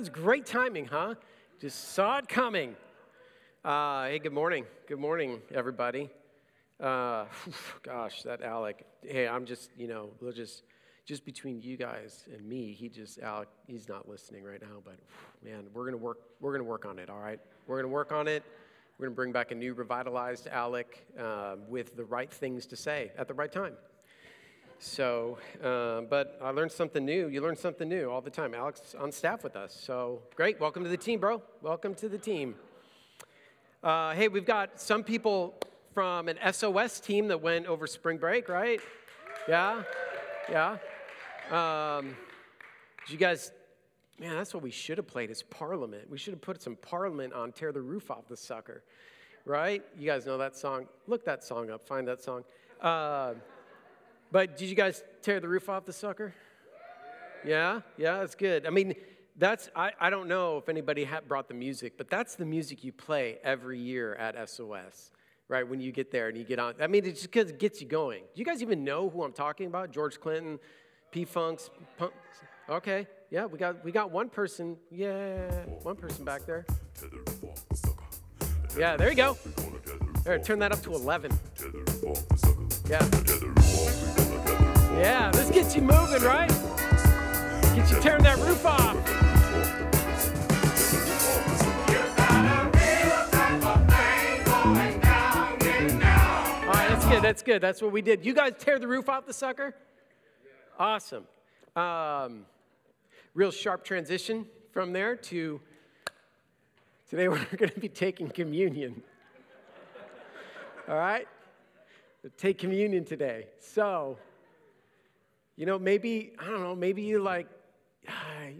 man. Great timing, huh? Just saw it coming. Uh, hey, good morning. Good morning, everybody. Uh, gosh, that Alec. Hey, I'm just, you know, we'll just, just between you guys and me, he just, Alec, he's not listening right now, but man, we're gonna work, we're gonna work on it, all right? We're gonna work on it. We're gonna bring back a new, revitalized Alec uh, with the right things to say at the right time. So, uh, but I learned something new. You learn something new all the time. Alex on staff with us. So great. Welcome to the team, bro. Welcome to the team. Uh, hey, we've got some people from an SOS team that went over spring break, right? Yeah? Yeah? Um, did you guys, man, that's what we should have played is Parliament. We should have put some Parliament on Tear the Roof Off the Sucker, right? You guys know that song. Look that song up. Find that song. Uh, but did you guys tear the roof off the sucker? Yeah, yeah, that's good. I mean, that's, I, I don't know if anybody brought the music, but that's the music you play every year at SOS, right? When you get there and you get on. I mean, it just gets you going. Do you guys even know who I'm talking about? George Clinton, P Funks, Okay, yeah, we got, we got one person. Yeah, one person back there. Yeah, there you go. There, turn that up to 11. Yeah. Yeah, this gets you moving, right? Get you tearing that roof off. All right, that's good. That's good. That's what we did. You guys tear the roof off the sucker? Awesome. Um, real sharp transition from there to today we're going to be taking communion. All right? Take communion today. So, you know, maybe, I don't know, maybe you like,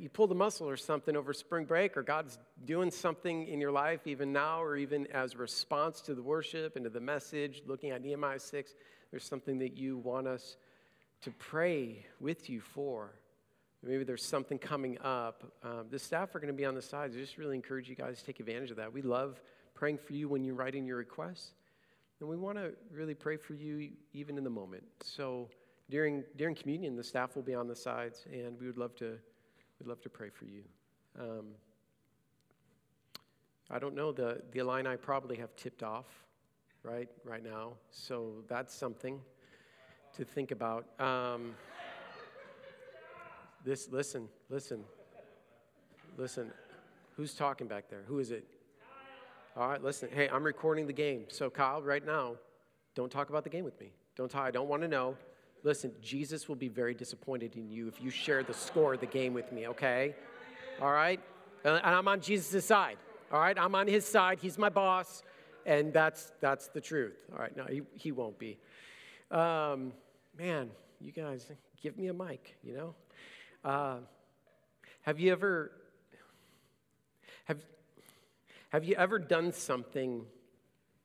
you pulled a muscle or something over spring break, or God's doing something in your life even now, or even as response to the worship and to the message, looking at Nehemiah 6, there's something that you want us to pray with you for. Maybe there's something coming up. Um, the staff are going to be on the sides. I just really encourage you guys to take advantage of that. We love praying for you when you're writing your requests, and we want to really pray for you even in the moment. So, during, during communion, the staff will be on the sides, and we would love to, we'd love to pray for you. Um, I don't know, the, the Illini probably have tipped off, right, right now. So that's something to think about. Um, this, listen, listen, listen. Who's talking back there? Who is it? All right, listen. Hey, I'm recording the game. So, Kyle, right now, don't talk about the game with me. Don't talk. I don't want to know. Listen, Jesus will be very disappointed in you if you share the score of the game with me, okay? All right? And I'm on Jesus' side. All right? I'm on his side. He's my boss. And that's, that's the truth. All right? No, he, he won't be. Um, man, you guys, give me a mic, you know? Uh, have you ever have, have you ever done something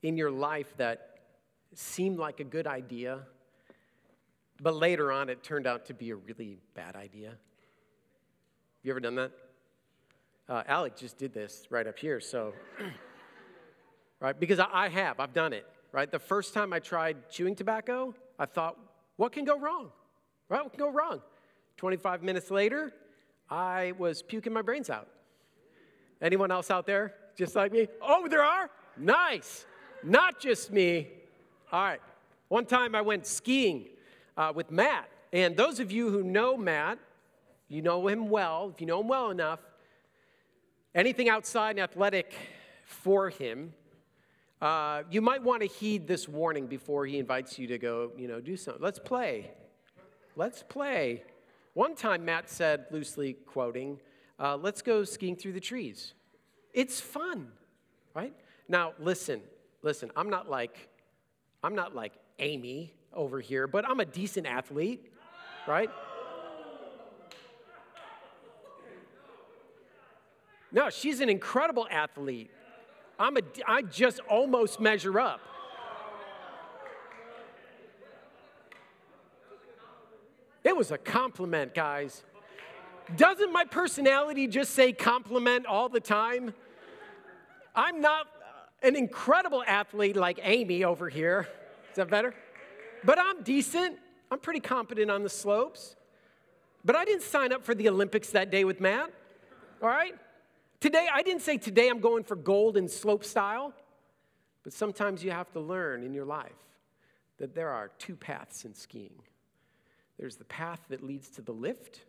in your life that seemed like a good idea but later on, it turned out to be a really bad idea. Have You ever done that? Uh, Alec just did this right up here, so, right? Because I, I have, I've done it, right? The first time I tried chewing tobacco, I thought, what can go wrong? Right? What can go wrong? 25 minutes later, I was puking my brains out. Anyone else out there just like me? Oh, there are? Nice. Not just me. All right. One time I went skiing uh, with Matt. And those of you who know Matt, you know him well. If you know him well enough, anything outside and athletic for him, uh, you might want to heed this warning before he invites you to go, you know, do something. Let's play. Let's play. One time, Matt said, loosely quoting, uh, let's go skiing through the trees. It's fun, right? Now, listen, listen, I'm not like, I'm not like Amy over here, but I'm a decent athlete, right? No, she's an incredible athlete. I'm a, I just almost measure up. It was a compliment, guys. Doesn't my personality just say compliment all the time? I'm not an incredible athlete like Amy over here. Is that better? But I'm decent. I'm pretty competent on the slopes. But I didn't sign up for the Olympics that day with Matt. All right? Today, I didn't say today I'm going for gold and slope style, but sometimes you have to learn in your life that there are two paths in skiing there's the path that leads to the lift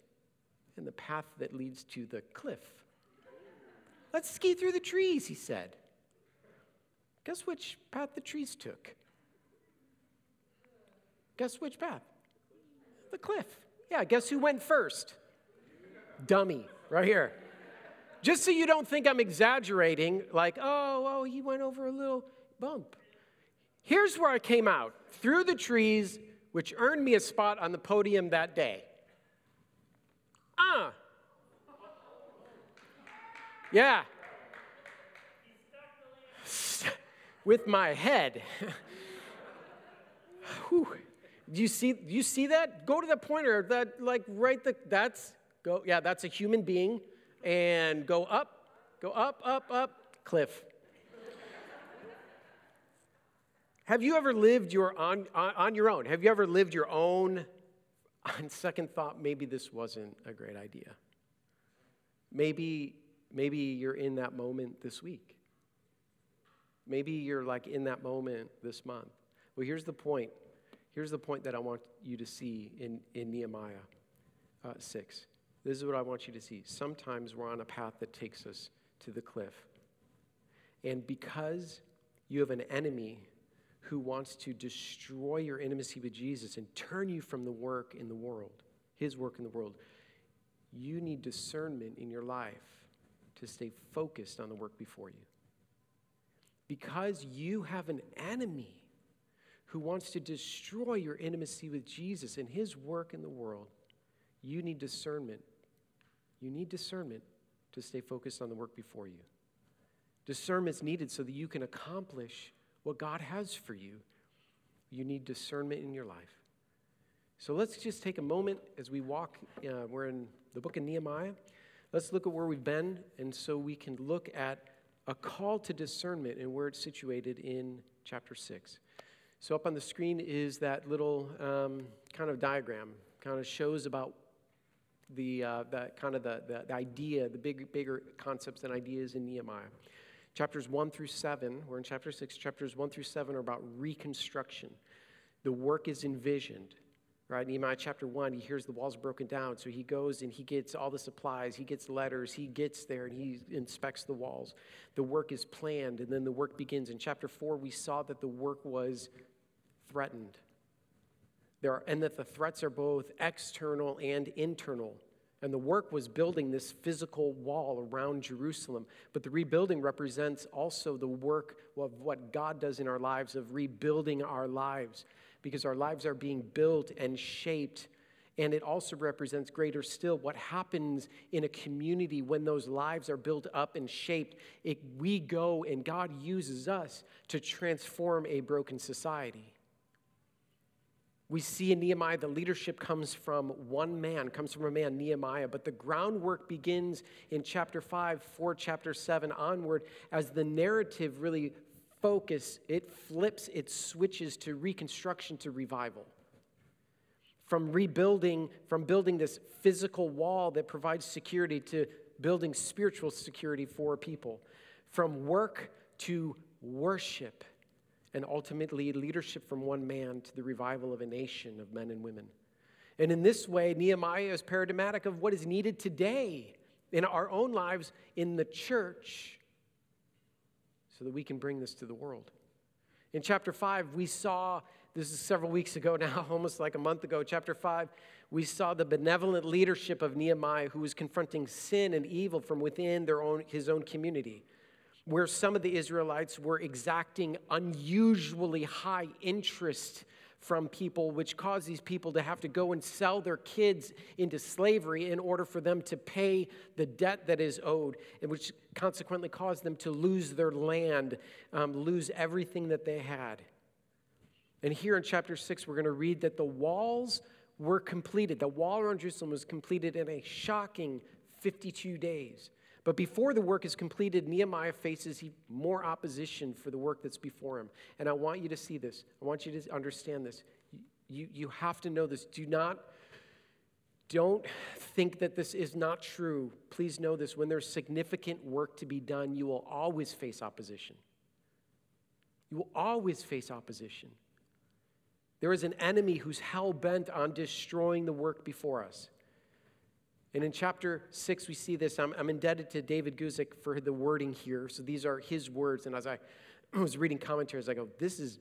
and the path that leads to the cliff. Let's ski through the trees, he said. Guess which path the trees took? Guess which path? The cliff. Yeah, guess who went first? Dummy, right here. Just so you don't think I'm exaggerating, like, oh, oh, he went over a little bump. Here's where I came out through the trees, which earned me a spot on the podium that day. Ah. Yeah. With my head. Whew. Do you see do you see that? Go to the pointer that like right the that's go yeah, that's a human being and go up, go up, up, up, cliff. Have you ever lived your on, on, on your own? Have you ever lived your own on second thought maybe this wasn't a great idea. Maybe maybe you're in that moment this week. Maybe you're like in that moment this month. Well, here's the point. Here's the point that I want you to see in, in Nehemiah uh, 6. This is what I want you to see. Sometimes we're on a path that takes us to the cliff. And because you have an enemy who wants to destroy your intimacy with Jesus and turn you from the work in the world, his work in the world, you need discernment in your life to stay focused on the work before you. Because you have an enemy who wants to destroy your intimacy with Jesus and his work in the world, you need discernment you need discernment to stay focused on the work before you. Discernment is needed so that you can accomplish what God has for you. You need discernment in your life. So let's just take a moment as we walk. Uh, we're in the book of Nehemiah. Let's look at where we've been, and so we can look at a call to discernment and where it's situated in chapter 6. So, up on the screen is that little um, kind of diagram, kind of shows about the, uh, the kind of the, the, the, idea, the big, bigger concepts and ideas in Nehemiah. Chapters 1 through 7, we're in chapter 6, chapters 1 through 7 are about reconstruction. The work is envisioned, right? Nehemiah chapter 1, he hears the walls broken down, so he goes and he gets all the supplies, he gets letters, he gets there and he inspects the walls. The work is planned, and then the work begins. In chapter 4, we saw that the work was threatened there are, and that the threats are both external and internal. And the work was building this physical wall around Jerusalem. But the rebuilding represents also the work of what God does in our lives, of rebuilding our lives, because our lives are being built and shaped. And it also represents greater still what happens in a community when those lives are built up and shaped. It, we go and God uses us to transform a broken society. We see in Nehemiah the leadership comes from one man, comes from a man, Nehemiah, but the groundwork begins in chapter 5, 4 chapter 7 onward as the narrative really focus, it flips, it switches to reconstruction to revival. From rebuilding, from building this physical wall that provides security to building spiritual security for people. From work to worship and ultimately leadership from one man to the revival of a nation of men and women. And in this way, Nehemiah is paradigmatic of what is needed today in our own lives in the church so that we can bring this to the world. In chapter 5, we saw, this is several weeks ago now, almost like a month ago, chapter 5, we saw the benevolent leadership of Nehemiah who was confronting sin and evil from within their own, his own community where some of the Israelites were exacting unusually high interest from people, which caused these people to have to go and sell their kids into slavery in order for them to pay the debt that is owed, and which consequently caused them to lose their land, um, lose everything that they had. And here in chapter 6, we're going to read that the walls were completed. The wall around Jerusalem was completed in a shocking 52 days. But before the work is completed, Nehemiah faces more opposition for the work that's before him. And I want you to see this. I want you to understand this. You, you have to know this. Do not, don't think that this is not true. Please know this. When there's significant work to be done, you will always face opposition. You will always face opposition. There is an enemy who's hell bent on destroying the work before us. And in chapter six, we see this. I'm, I'm indebted to David Guzik for the wording here. So these are his words. And as I was reading commentaries, I go, this is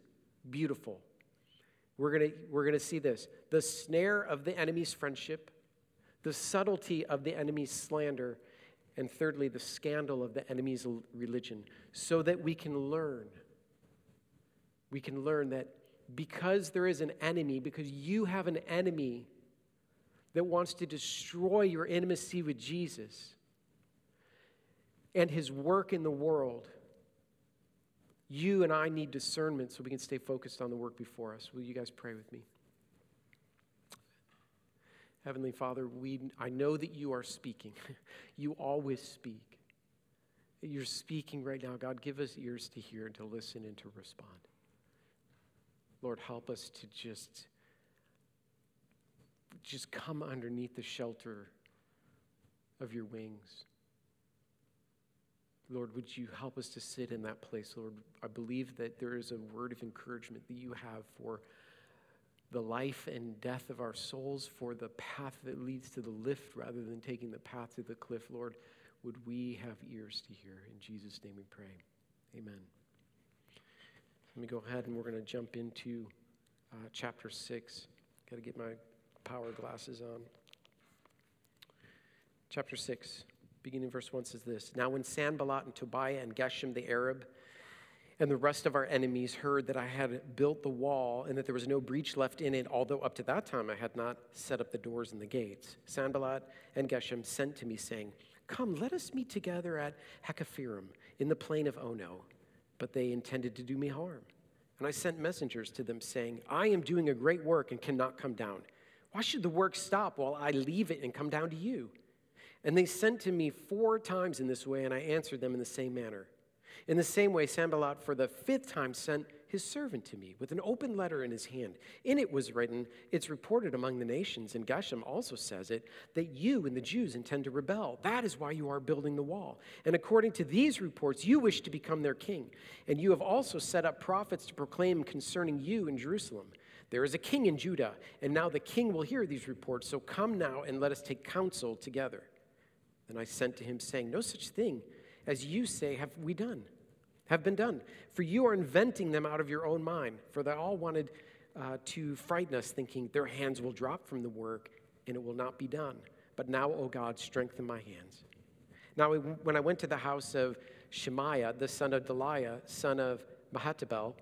beautiful. We're going we're going to see this the snare of the enemy's friendship, the subtlety of the enemy's slander, and thirdly, the scandal of the enemy's religion, so that we can learn. We can learn that because there is an enemy, because you have an enemy that wants to destroy your intimacy with Jesus and his work in the world, you and I need discernment so we can stay focused on the work before us. Will you guys pray with me? Heavenly Father, we, I know that you are speaking. you always speak. You're speaking right now. God, give us ears to hear and to listen and to respond. Lord, help us to just, just come underneath the shelter of your wings. Lord, would you help us to sit in that place, Lord? I believe that there is a word of encouragement that you have for the life and death of our souls, for the path that leads to the lift rather than taking the path to the cliff, Lord, would we have ears to hear? In Jesus' name we pray. Amen. Let me go ahead and we're going to jump into uh, chapter 6. Got to get my power glasses on. Chapter 6, beginning verse 1 says this Now, when Sanballat and Tobiah and Geshem the Arab, and the rest of our enemies heard that I had built the wall and that there was no breach left in it, although up to that time I had not set up the doors and the gates. Sanballat and Geshem sent to me, saying, Come, let us meet together at Hakkephirim in the plain of Ono. But they intended to do me harm. And I sent messengers to them, saying, I am doing a great work and cannot come down. Why should the work stop while I leave it and come down to you? And they sent to me four times in this way, and I answered them in the same manner. In the same way, Sanballat for the fifth time sent his servant to me with an open letter in his hand. In it was written, It's reported among the nations, and Geshem also says it, that you and the Jews intend to rebel. That is why you are building the wall. And according to these reports, you wish to become their king. And you have also set up prophets to proclaim concerning you in Jerusalem. There is a king in Judah, and now the king will hear these reports. So come now and let us take counsel together. Then I sent to him, saying, No such thing as you say have we done, have been done. For you are inventing them out of your own mind. For they all wanted uh, to frighten us, thinking their hands will drop from the work and it will not be done. But now, O God, strengthen my hands. Now, when I went to the house of Shemaiah, the son of Delaiah, son of Mehetabel,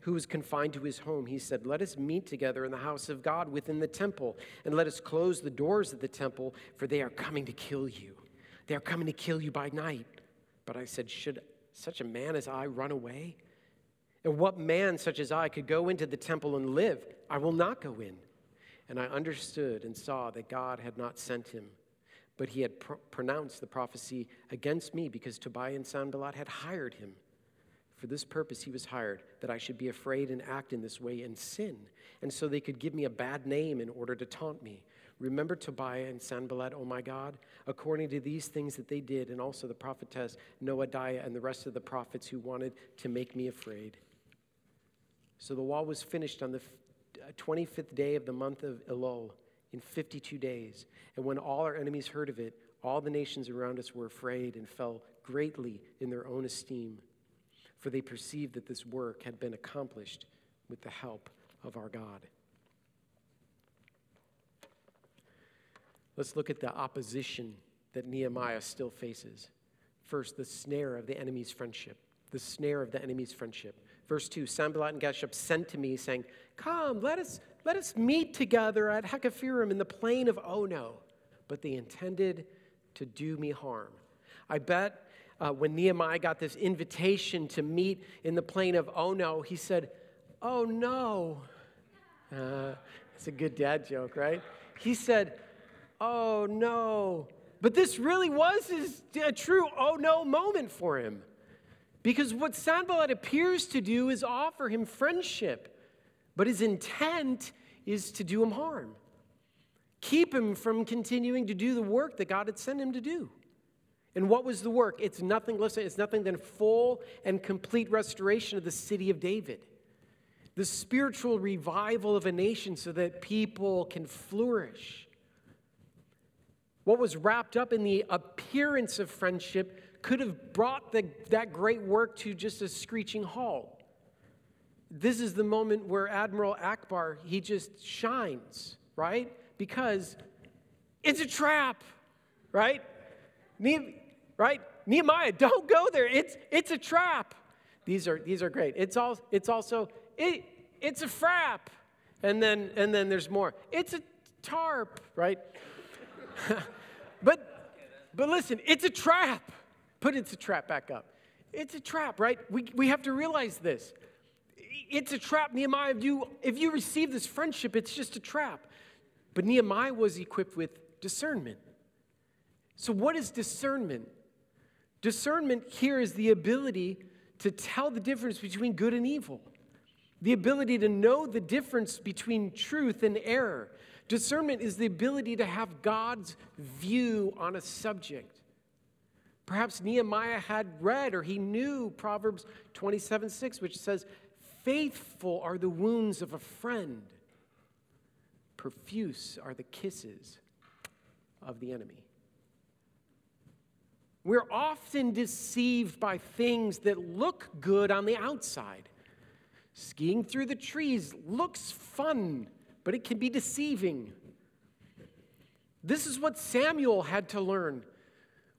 who was confined to his home, he said, Let us meet together in the house of God within the temple, and let us close the doors of the temple, for they are coming to kill you. They are coming to kill you by night. But I said, Should such a man as I run away? And what man such as I could go into the temple and live? I will not go in. And I understood and saw that God had not sent him, but he had pr- pronounced the prophecy against me because Tobiah and Sanballat had hired him. For this purpose he was hired, that I should be afraid and act in this way and sin, and so they could give me a bad name in order to taunt me. Remember Tobiah and Sanballat, oh my God, according to these things that they did, and also the prophetess Noadiah and the rest of the prophets who wanted to make me afraid. So the wall was finished on the 25th uh, day of the month of Elul in 52 days. And when all our enemies heard of it, all the nations around us were afraid and fell greatly in their own esteem, for they perceived that this work had been accomplished with the help of our God. Let's look at the opposition that Nehemiah still faces. First, the snare of the enemy's friendship. The snare of the enemy's friendship. Verse 2 Sanballat and Geshem sent to me, saying, Come, let us, let us meet together at Hakkephirim in the plain of Ono. But they intended to do me harm. I bet uh, when Nehemiah got this invitation to meet in the plain of Ono, he said, Oh no. Uh, it's a good dad joke, right? He said, oh no. But this really was his, a true oh no moment for him. Because what Sanballat appears to do is offer him friendship, but his intent is to do him harm. keep him from continuing to do the work that God had sent him to do. And what was the work? It's nothing, listen, it's nothing than full and complete restoration of the city of David. The spiritual revival of a nation so that people can flourish. What was wrapped up in the appearance of friendship could have brought the, that great work to just a screeching halt. This is the moment where Admiral Ackbar, he just shines, right? Because it's a trap, right? Right? Nehemiah, don't go there. It's, it's a trap. These are, these are great. It's, all, it's also, it, it's a frap. And then, and then there's more. It's a tarp, right? but, but listen, it's a trap. Put it's a trap back up. It's a trap, right? We, we have to realize this. It's a trap, Nehemiah. If you, if you receive this friendship, it's just a trap. But Nehemiah was equipped with discernment. So, what is discernment? Discernment here is the ability to tell the difference between good and evil, the ability to know the difference between truth and error. Discernment is the ability to have God's view on a subject. Perhaps Nehemiah had read or he knew Proverbs 27 6, which says, Faithful are the wounds of a friend, profuse are the kisses of the enemy. We're often deceived by things that look good on the outside. Skiing through the trees looks fun, but it can be deceiving. This is what Samuel had to learn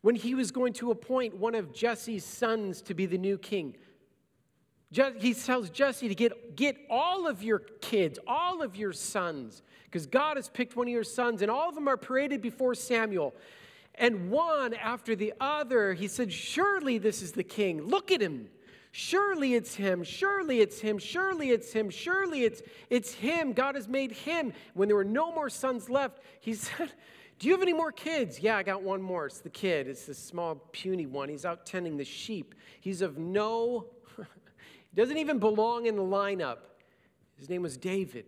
when he was going to appoint one of Jesse's sons to be the new king. He tells Jesse to get, get all of your kids, all of your sons, because God has picked one of your sons, and all of them are paraded before Samuel. And one after the other, he said, Surely this is the king. Look at him. Surely it's him. Surely it's him. Surely it's him. Surely it's, it's him. God has made him. When there were no more sons left, he said, Do you have any more kids? Yeah, I got one more. It's the kid. It's the small, puny one. He's out tending the sheep. He's of no, he doesn't even belong in the lineup. His name was David.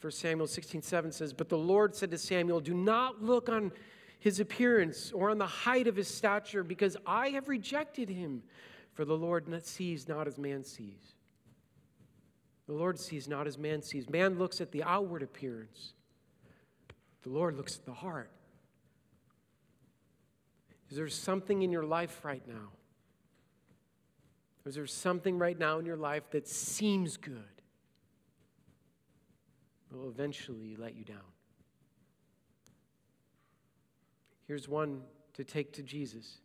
1 Samuel 16, 7 says, But the Lord said to Samuel, Do not look on his appearance or on the height of his stature, because I have rejected him. For the Lord sees not as man sees. The Lord sees not as man sees. Man looks at the outward appearance, the Lord looks at the heart. Is there something in your life right now? Is there something right now in your life that seems good, will eventually let you down? Here's one to take to Jesus.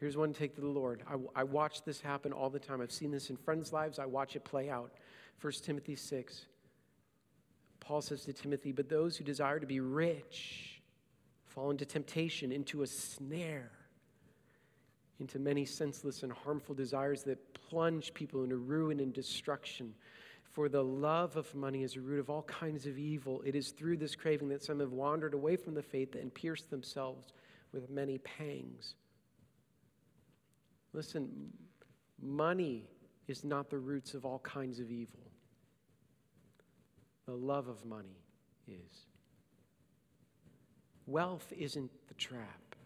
Here's one to take to the Lord. I, I watch this happen all the time. I've seen this in friends' lives. I watch it play out. 1 Timothy 6. Paul says to Timothy, But those who desire to be rich fall into temptation, into a snare, into many senseless and harmful desires that plunge people into ruin and destruction. For the love of money is a root of all kinds of evil. It is through this craving that some have wandered away from the faith and pierced themselves with many pangs. Listen, money is not the roots of all kinds of evil. The love of money is. Wealth isn't the trap.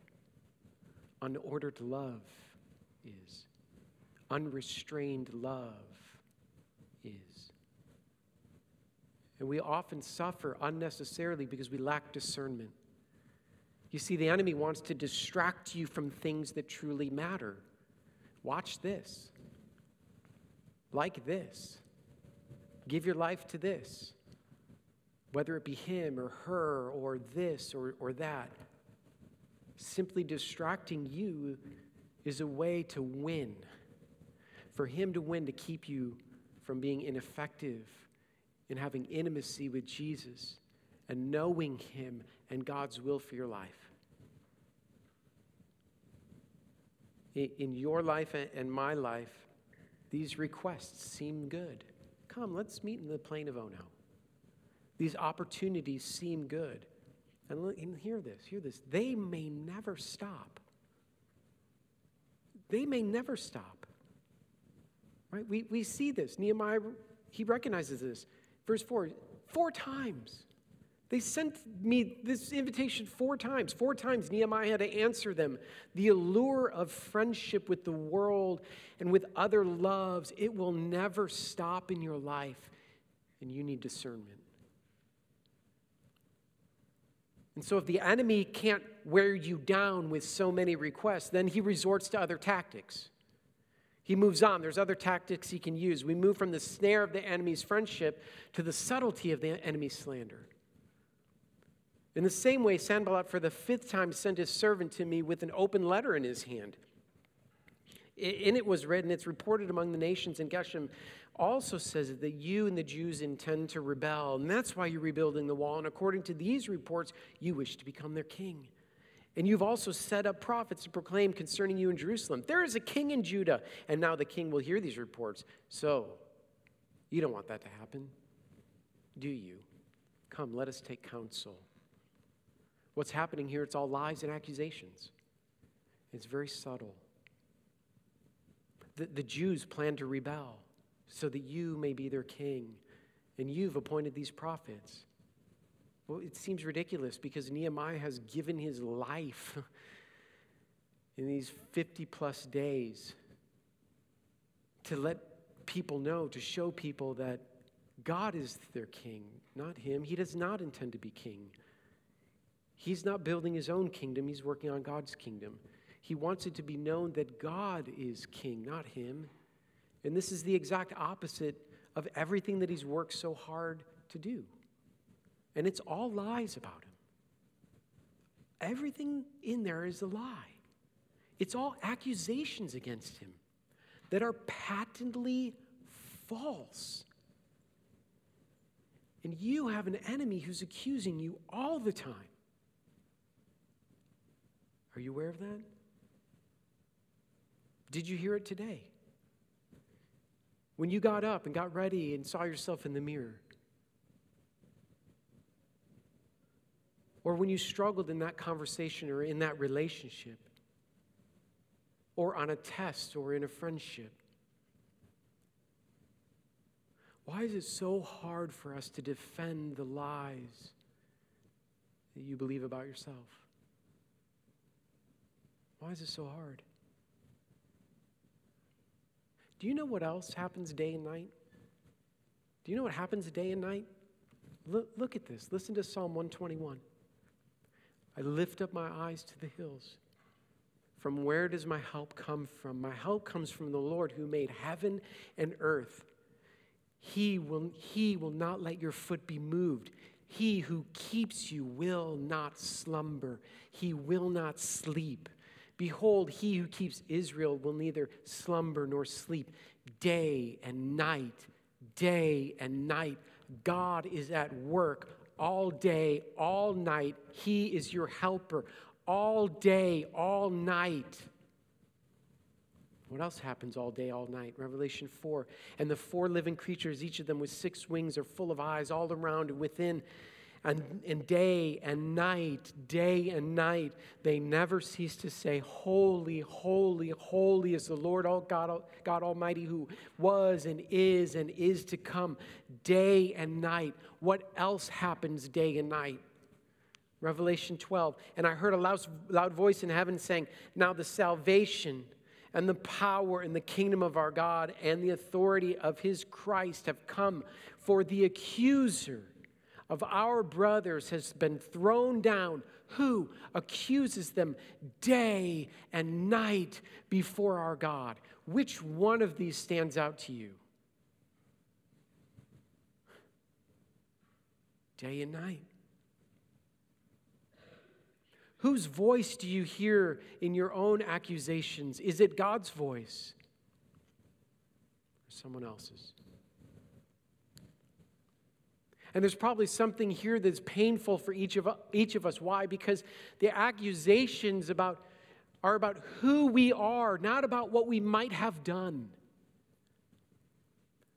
Unordered love is. Unrestrained love is. And we often suffer unnecessarily because we lack discernment. You see, the enemy wants to distract you from things that truly matter. Watch this. Like this. Give your life to this. Whether it be him or her or this or, or that. Simply distracting you is a way to win. For him to win, to keep you from being ineffective in having intimacy with Jesus and knowing Him and God's will for your life. In your life and my life, these requests seem good. Come, let's meet in the plain of Ono. These opportunities seem good. And, hear this, hear this. They may never stop. They may never stop. Right? We, we see this. Nehemiah, he recognizes this. Verse 4 four times. They sent me this invitation four times. Four times Nehemiah had to answer them. The allure of friendship with the world and with other loves, it will never stop in your life, and you need discernment. And so, if the enemy can't wear you down with so many requests, then he resorts to other tactics. He moves on. There's other tactics he can use. We move from the snare of the enemy's friendship to the subtlety of the enemy's slander. In the same way, Sanballat, for the fifth time, sent his servant to me with an open letter in his hand. In it was written, it's reported among the nations, and Geshem also says that you and the Jews intend to rebel, and that's why you're rebuilding the wall. And according to these reports, you wish to become their king. And you've also set up prophets to proclaim concerning you in Jerusalem. There is a king in Judah, and now the king will hear these reports. So, you don't want that to happen, do you? Come, let us take counsel. What's happening here, it's all lies and accusations. It's very subtle. The, the Jews plan to rebel so that you may be their king, and you've appointed these prophets. Well, it seems ridiculous because Nehemiah has given his life in these 50 plus days to let people know, to show people that God is their king, not him. He does not intend to be king. He's not building his own kingdom, he's working on God's kingdom. He wants it to be known that God is king, not him. And this is the exact opposite of everything that he's worked so hard to do. And it's all lies about him. Everything in there is a lie. It's all accusations against him that are patently false. And you have an enemy who's accusing you all the time. Are you aware of that? Did you hear it today? When you got up and got ready and saw yourself in the mirror? Or when you struggled in that conversation or in that relationship? Or on a test or in a friendship? Why is it so hard for us to defend the lies that you believe about yourself? Why is it so hard? Do you know what else happens day and night? Do you know what happens day and night? Look, look at this. Listen to Psalm 121. I lift up my eyes to the hills. From where does my help come from? My help comes from the Lord who made heaven and earth. He will, he will not let your foot be moved. He who keeps you will not slumber. He will not sleep. Behold, he who keeps Israel will neither slumber nor sleep. Day and night, day and night, God is at work all day, all night. He is your helper all day, all night. What else happens all day, all night? Revelation 4. And the four living creatures, each of them with six wings, are full of eyes all around and within and, and day and night, day and night, they never cease to say, Holy, holy, holy is the Lord all God, God Almighty who was and is and is to come, day and night. What else happens day and night? Revelation 12. And I heard a loud, loud voice in heaven saying, Now the salvation and the power and the kingdom of our God and the authority of his Christ have come, for the accuser of our brothers has been thrown down, who accuses them day and night before our God. Which one of these stands out to you? Day and night. Whose voice do you hear in your own accusations? Is it God's voice or someone else's? And there's probably something here that's painful for each of, each of us. Why? Because the accusations about, are about who we are, not about what we might have done.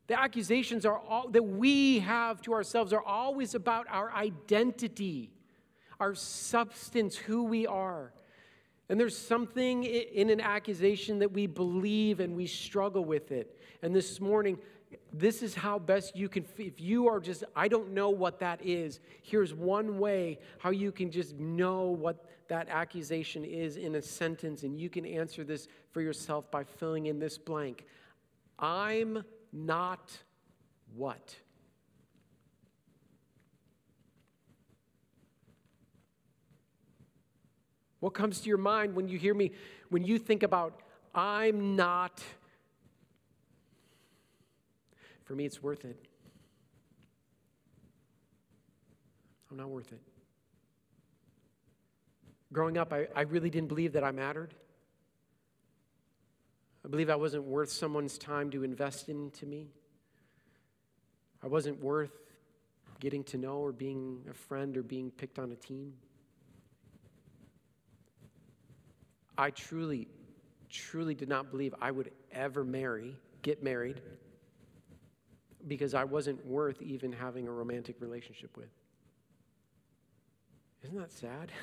The accusations are all, that we have to ourselves are always about our identity, our substance, who we are. And there's something in an accusation that we believe and we struggle with it. And this morning, this is how best you can, if you are just, I don't know what that is, here's one way how you can just know what that accusation is in a sentence, and you can answer this for yourself by filling in this blank. I'm not what? What comes to your mind when you hear me, when you think about, I'm not for me, it's worth it. I'm not worth it. Growing up, I, I really didn't believe that I mattered. I believe I wasn't worth someone's time to invest into me. I wasn't worth getting to know or being a friend or being picked on a team. I truly, truly did not believe I would ever marry, get married, because I wasn't worth even having a romantic relationship with. Isn't that sad?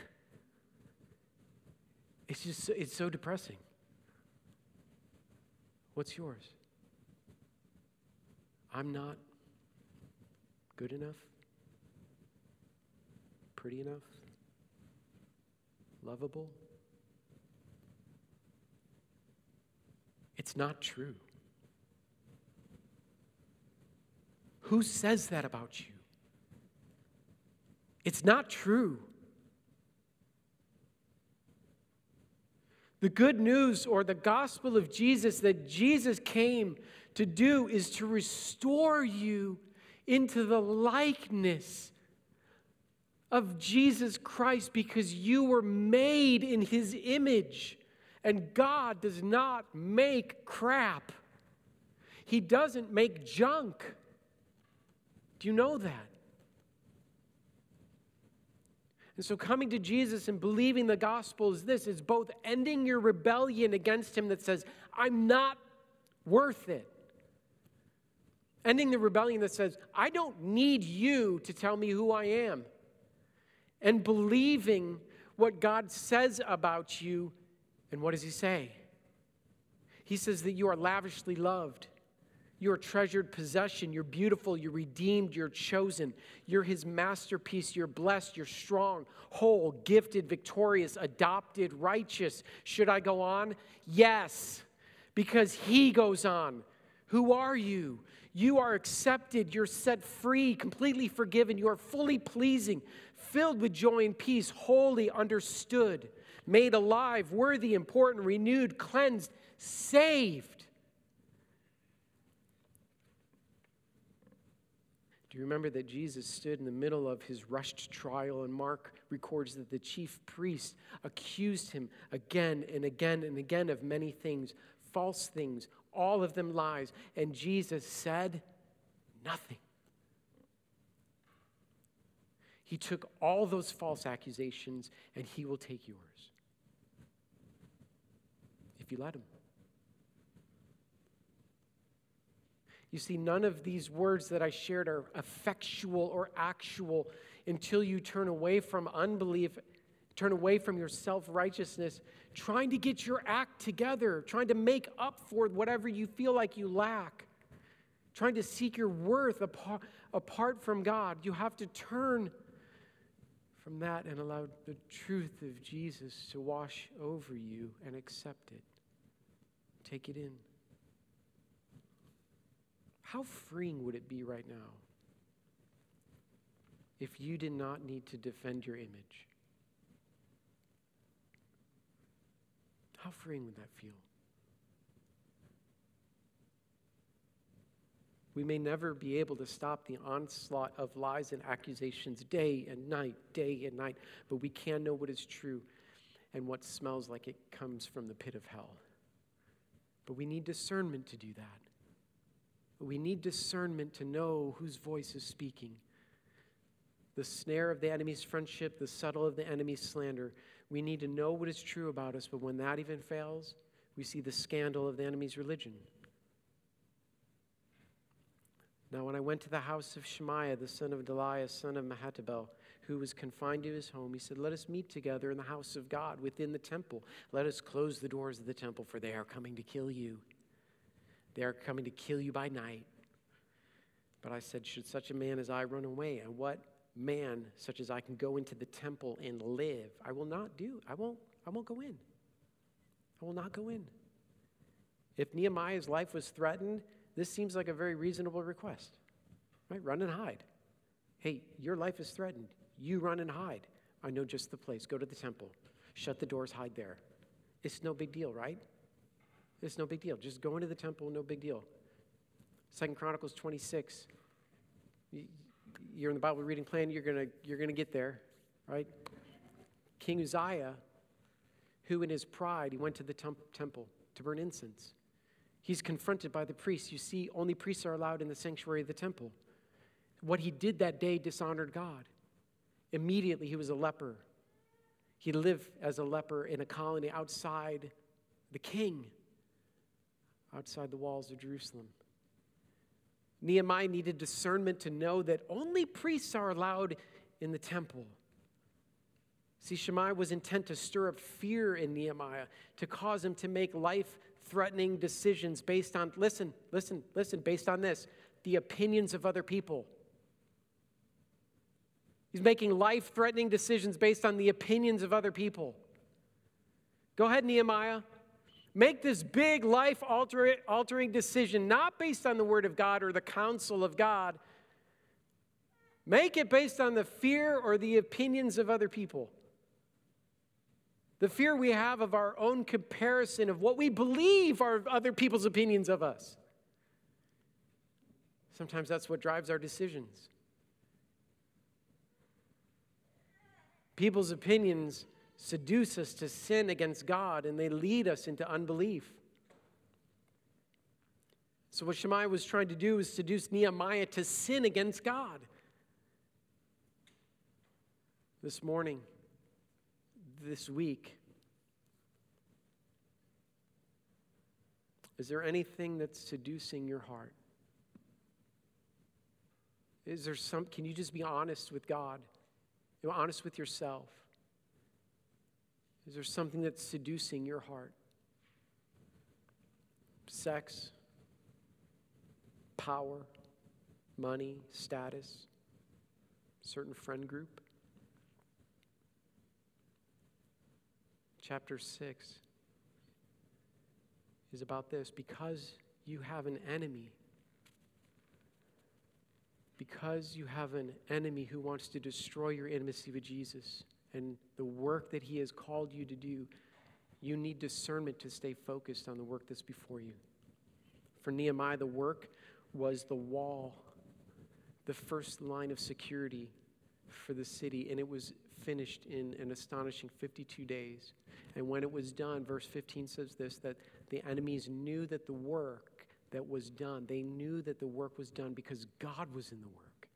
It's just, it's so depressing. What's yours? I'm not good enough, pretty enough, lovable. It's not true. Who says that about you? It's not true. The good news or the gospel of Jesus that Jesus came to do is to restore you into the likeness of Jesus Christ because you were made in his image. And God does not make crap, He doesn't make junk. You know that? And so, coming to Jesus and believing the gospel is this is both ending your rebellion against Him that says, I'm not worth it. Ending the rebellion that says, I don't need you to tell me who I am. And believing what God says about you. And what does He say? He says that you are lavishly loved. You're treasured possession. You're beautiful. You're redeemed. You're chosen. You're his masterpiece. You're blessed. You're strong, whole, gifted, victorious, adopted, righteous. Should I go on? Yes, because he goes on. Who are you? You are accepted. You're set free, completely forgiven. You are fully pleasing, filled with joy and peace, wholly understood, made alive, worthy, important, renewed, cleansed, saved You remember that Jesus stood in the middle of his rushed trial, and Mark records that the chief priest accused him again and again and again of many things, false things, all of them lies, and Jesus said nothing. He took all those false accusations and he will take yours if you let him. You see, none of these words that I shared are effectual or actual until you turn away from unbelief, turn away from your self righteousness, trying to get your act together, trying to make up for whatever you feel like you lack, trying to seek your worth apart, apart from God. You have to turn from that and allow the truth of Jesus to wash over you and accept it. Take it in. How freeing would it be right now if you did not need to defend your image? How freeing would that feel? We may never be able to stop the onslaught of lies and accusations day and night, day and night, but we can know what is true and what smells like it comes from the pit of hell. But we need discernment to do that. We need discernment to know whose voice is speaking. The snare of the enemy's friendship, the subtle of the enemy's slander. We need to know what is true about us, but when that even fails, we see the scandal of the enemy's religion. Now, when I went to the house of Shemaiah, the son of Delaiah, son of Mehetabel, who was confined to his home, he said, Let us meet together in the house of God within the temple. Let us close the doors of the temple, for they are coming to kill you. They are coming to kill you by night. But I said, Should such a man as I run away? And what man such as I can go into the temple and live? I will not do. I won't, I won't go in. I will not go in. If Nehemiah's life was threatened, this seems like a very reasonable request. Right? Run and hide. Hey, your life is threatened. You run and hide. I know just the place. Go to the temple. Shut the doors, hide there. It's no big deal, right? It's no big deal. Just go into the temple, no big deal. Second Chronicles 26. You're in the Bible reading plan, you're gonna you're gonna get there, right? King Uzziah, who in his pride he went to the temp- temple to burn incense. He's confronted by the priests. You see, only priests are allowed in the sanctuary of the temple. What he did that day dishonored God. Immediately, he was a leper. He lived as a leper in a colony outside the king, outside the walls of Jerusalem. Nehemiah needed discernment to know that only priests are allowed in the temple. See, Shimei was intent to stir up fear in Nehemiah, to cause him to make life threatening decisions based on, listen, listen, listen, based on this, the opinions of other people. He's making life threatening decisions based on the opinions of other people. Go ahead, Nehemiah. Make this big life altering decision, not based on the Word of God or the counsel of God. Make it based on the fear or the opinions of other people. The fear we have of our own comparison of what we believe are other people's opinions of us. Sometimes that's what drives our decisions. People's opinions seduce us to sin against God and they lead us into unbelief. So, what Shemaiah was trying to do is seduce Nehemiah to sin against God. This morning, this week, is there anything that's seducing your heart? Is there some, can you just be honest with God? Know, honest with yourself. Is there something that's seducing your heart? Sex, power, money, status, certain friend group? Chapter 6 is about this because you have an enemy. Because you have an enemy who wants to destroy your intimacy with Jesus and the work that He has called you to do, you need discernment to stay focused on the work that's before you. For Nehemiah, the work was the wall, the first line of security for the city, and it was finished in an astonishing 52 days. And when it was done, verse 15 says this that the enemies knew that the work that was done, they knew that the work was done because God was in the work.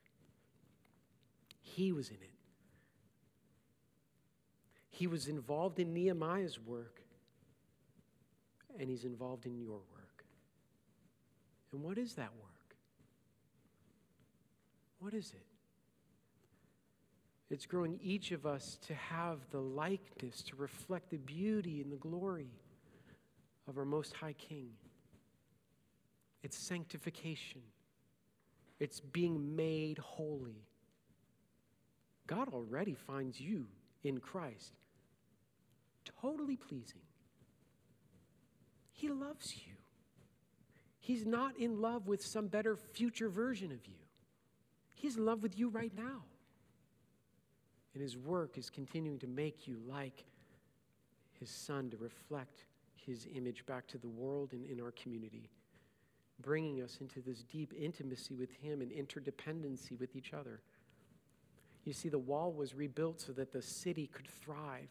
He was in it. He was involved in Nehemiah's work, and he's involved in your work. And what is that work? What is it? It's growing each of us to have the likeness, to reflect the beauty and the glory of our Most High King. It's sanctification, it's being made holy. God already finds you in Christ totally pleasing. He loves you. He's not in love with some better future version of you. He's in love with you right now. And his work is continuing to make you like his son to reflect his image back to the world and in our community, bringing us into this deep intimacy with him and interdependency with each other. You see, the wall was rebuilt so that the city could thrive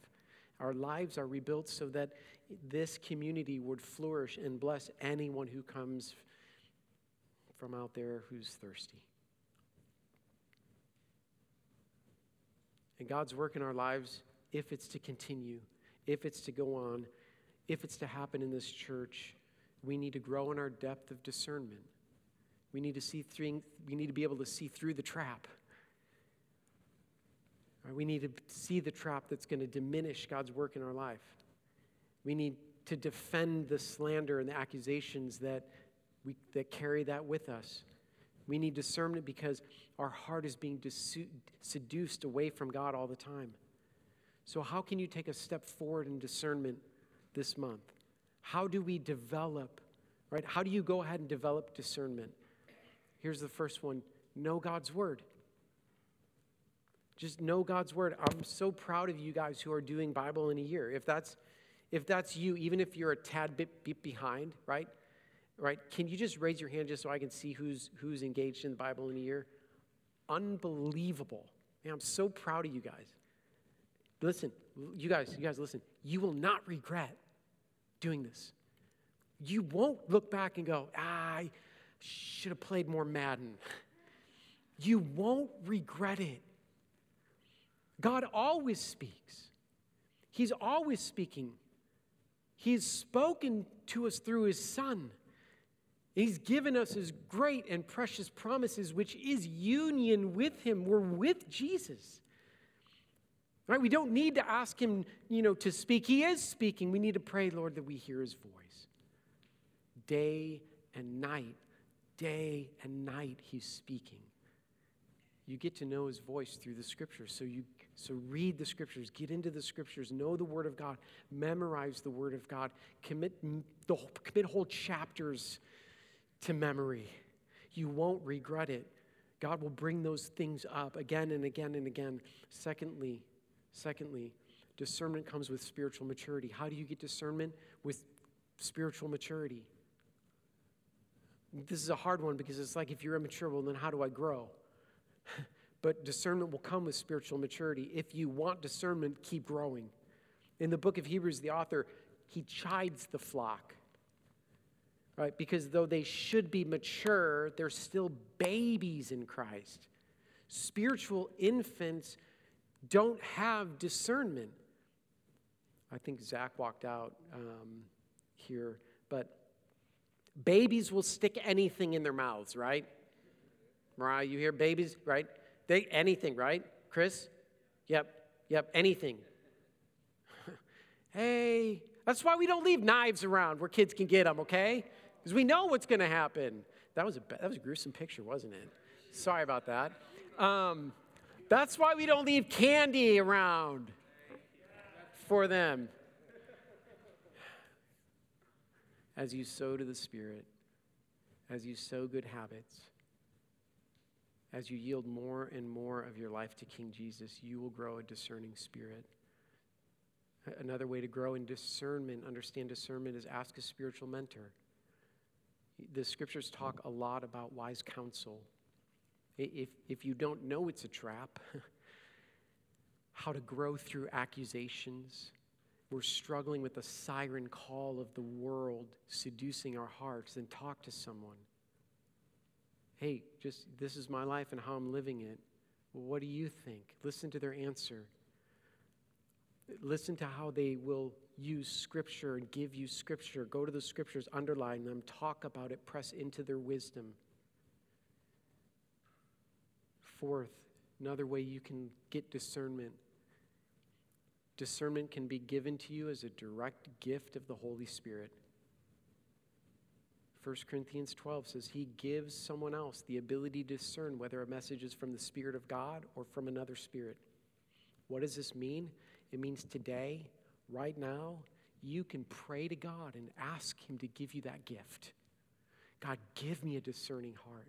our lives are rebuilt so that this community would flourish and bless anyone who comes from out there who's thirsty. And God's work in our lives, if it's to continue, if it's to go on, if it's to happen in this church, we need to grow in our depth of discernment. We need to see through, we need to be able to see through the trap. Right? We need to see the trap that's going to diminish God's work in our life. We need to defend the slander and the accusations that, we, that carry that with us. We need discernment because our heart is being seduced away from God all the time. So, how can you take a step forward in discernment this month? How do we develop, right? How do you go ahead and develop discernment? Here's the first one know God's word. Just know God's word. I'm so proud of you guys who are doing Bible in a year. If that's if that's you, even if you're a tad bit, bit behind, right? Right? Can you just raise your hand just so I can see who's who's engaged in the Bible in a year? Unbelievable. Man, I'm so proud of you guys. Listen, you guys, you guys listen. You will not regret doing this. You won't look back and go, ah, I should have played more Madden. You won't regret it. God always speaks. He's always speaking. He's spoken to us through His Son. He's given us His great and precious promises, which is union with Him. We're with Jesus. Right? We don't need to ask Him, you know, to speak. He is speaking. We need to pray, Lord, that we hear His voice. Day and night, day and night, He's speaking you get to know his voice through the scriptures. So you so read the scriptures, get into the scriptures, know the word of God, memorize the word of God, commit the commit whole chapters to memory. You won't regret it. God will bring those things up again and again and again. Secondly, secondly, discernment comes with spiritual maturity. How do you get discernment? With spiritual maturity. This is a hard one because it's like if you're immature, well, then how do I grow? but discernment will come with spiritual maturity. If you want discernment, keep growing. In the book of Hebrews, the author, he chides the flock, right? Because though they should be mature, they're still babies in Christ. Spiritual infants don't have discernment. I think Zach walked out um, here, but babies will stick anything in their mouths, right? Mariah, you hear babies, right? They anything, right? Chris? Yep, yep, anything. hey, that's why we don't leave knives around where kids can get them, okay? Because we know what's going to happen. That was a that was a gruesome picture, wasn't it? Sorry about that. Um, that's why we don't leave candy around for them. As you sow to the Spirit, as you sow good habits, as you yield more and more of your life to King Jesus, you will grow a discerning spirit. Another way to grow in discernment, understand discernment, is ask a spiritual mentor. The scriptures talk a lot about wise counsel. If, if you don't know it's a trap, how to grow through accusations, we're struggling with the siren call of the world seducing our hearts, then talk to someone hey, just this is my life and how I'm living it. What do you think? Listen to their answer. Listen to how they will use scripture and give you scripture. Go to the scriptures, underline them, talk about it, press into their wisdom. Fourth, another way you can get discernment. Discernment can be given to you as a direct gift of the Holy Spirit. 1 Corinthians 12 says he gives someone else the ability to discern whether a message is from the Spirit of God or from another spirit. What does this mean? It means today, right now, you can pray to God and ask Him to give you that gift. God, give me a discerning heart.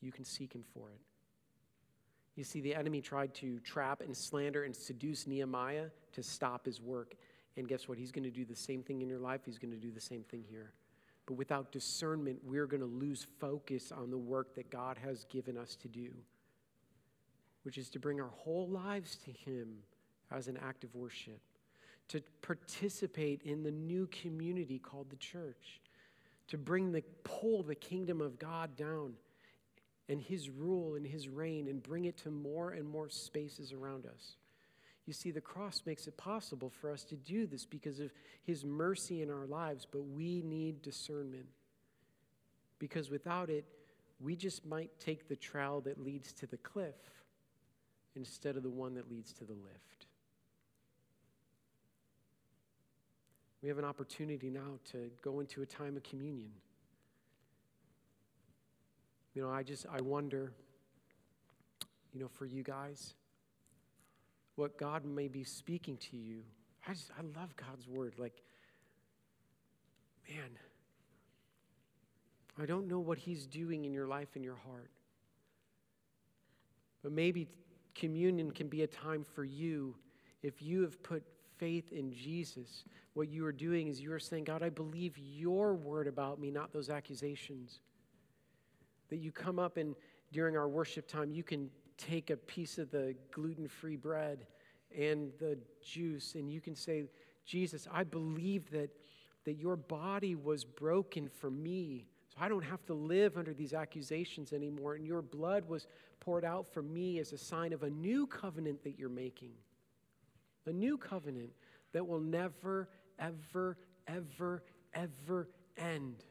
You can seek Him for it. You see, the enemy tried to trap and slander and seduce Nehemiah to stop his work. And guess what? He's going to do the same thing in your life. He's going to do the same thing here. But without discernment, we're going to lose focus on the work that God has given us to do, which is to bring our whole lives to Him as an act of worship, to participate in the new community called the church, to bring the pull the kingdom of God down and His rule and His reign and bring it to more and more spaces around us. You see, the cross makes it possible for us to do this because of His mercy in our lives, but we need discernment. Because without it, we just might take the trail that leads to the cliff instead of the one that leads to the lift. We have an opportunity now to go into a time of communion. You know, I just, I wonder, you know, for you guys, what God may be speaking to you. I just, I love God's word. Like, man, I don't know what He's doing in your life and your heart. But maybe communion can be a time for you if you have put faith in Jesus. What you are doing is you are saying, God, I believe your word about me, not those accusations. That you come up and during our worship time, you can take a piece of the gluten free bread and the juice, and you can say, Jesus, I believe that, that your body was broken for me. So I don't have to live under these accusations anymore. And your blood was poured out for me as a sign of a new covenant that you're making. A new covenant that will never, ever, ever, ever end.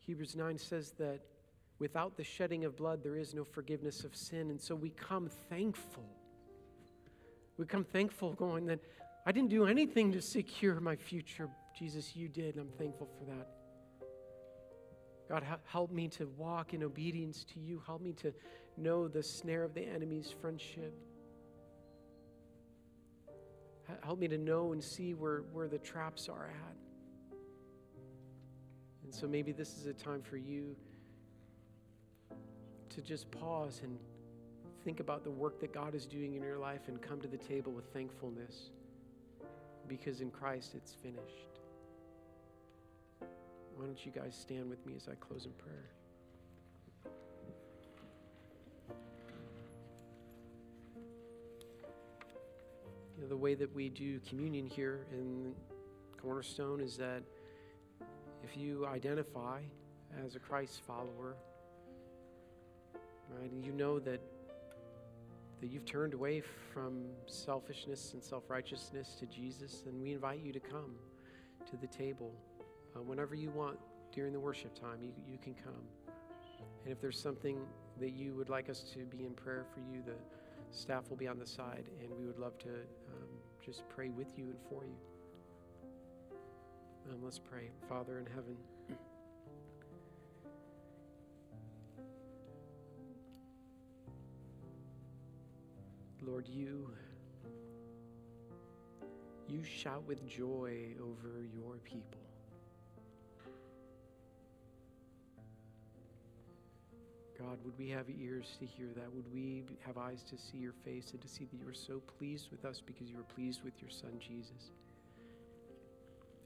Hebrews 9 says that without the shedding of blood, there is no forgiveness of sin. And so we come thankful. We come thankful, going that I didn't do anything to secure my future. Jesus, you did, and I'm thankful for that. God, help me to walk in obedience to you. Help me to know the snare of the enemy's friendship. Help me to know and see where, where the traps are at. And so maybe this is a time for you to just pause and think about the work that God is doing in your life and come to the table with thankfulness because in Christ it's finished. Why don't you guys stand with me as I close in prayer? You know, the way that we do communion here in Cornerstone is that if you identify as a Christ follower, right, and you know that that you've turned away from selfishness and self-righteousness to Jesus, and we invite you to come to the table uh, whenever you want during the worship time, you, you can come. And if there's something that you would like us to be in prayer for you, the staff will be on the side, and we would love to um, just pray with you and for you. Um, let's pray. Father in heaven, Lord, you you shout with joy over your people. God, would we have ears to hear that? Would we have eyes to see your face and to see that you are so pleased with us because you are pleased with your Son, Jesus?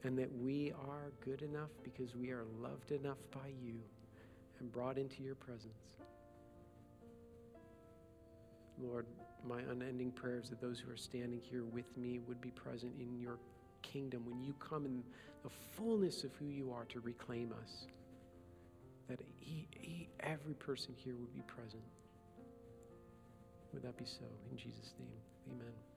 And that we are good enough because we are loved enough by you and brought into your presence. Lord, my unending prayers that those who are standing here with me would be present in your kingdom when you come in the fullness of who you are to reclaim us that he, he, every person here would be present. Would that be so? In Jesus' name, amen.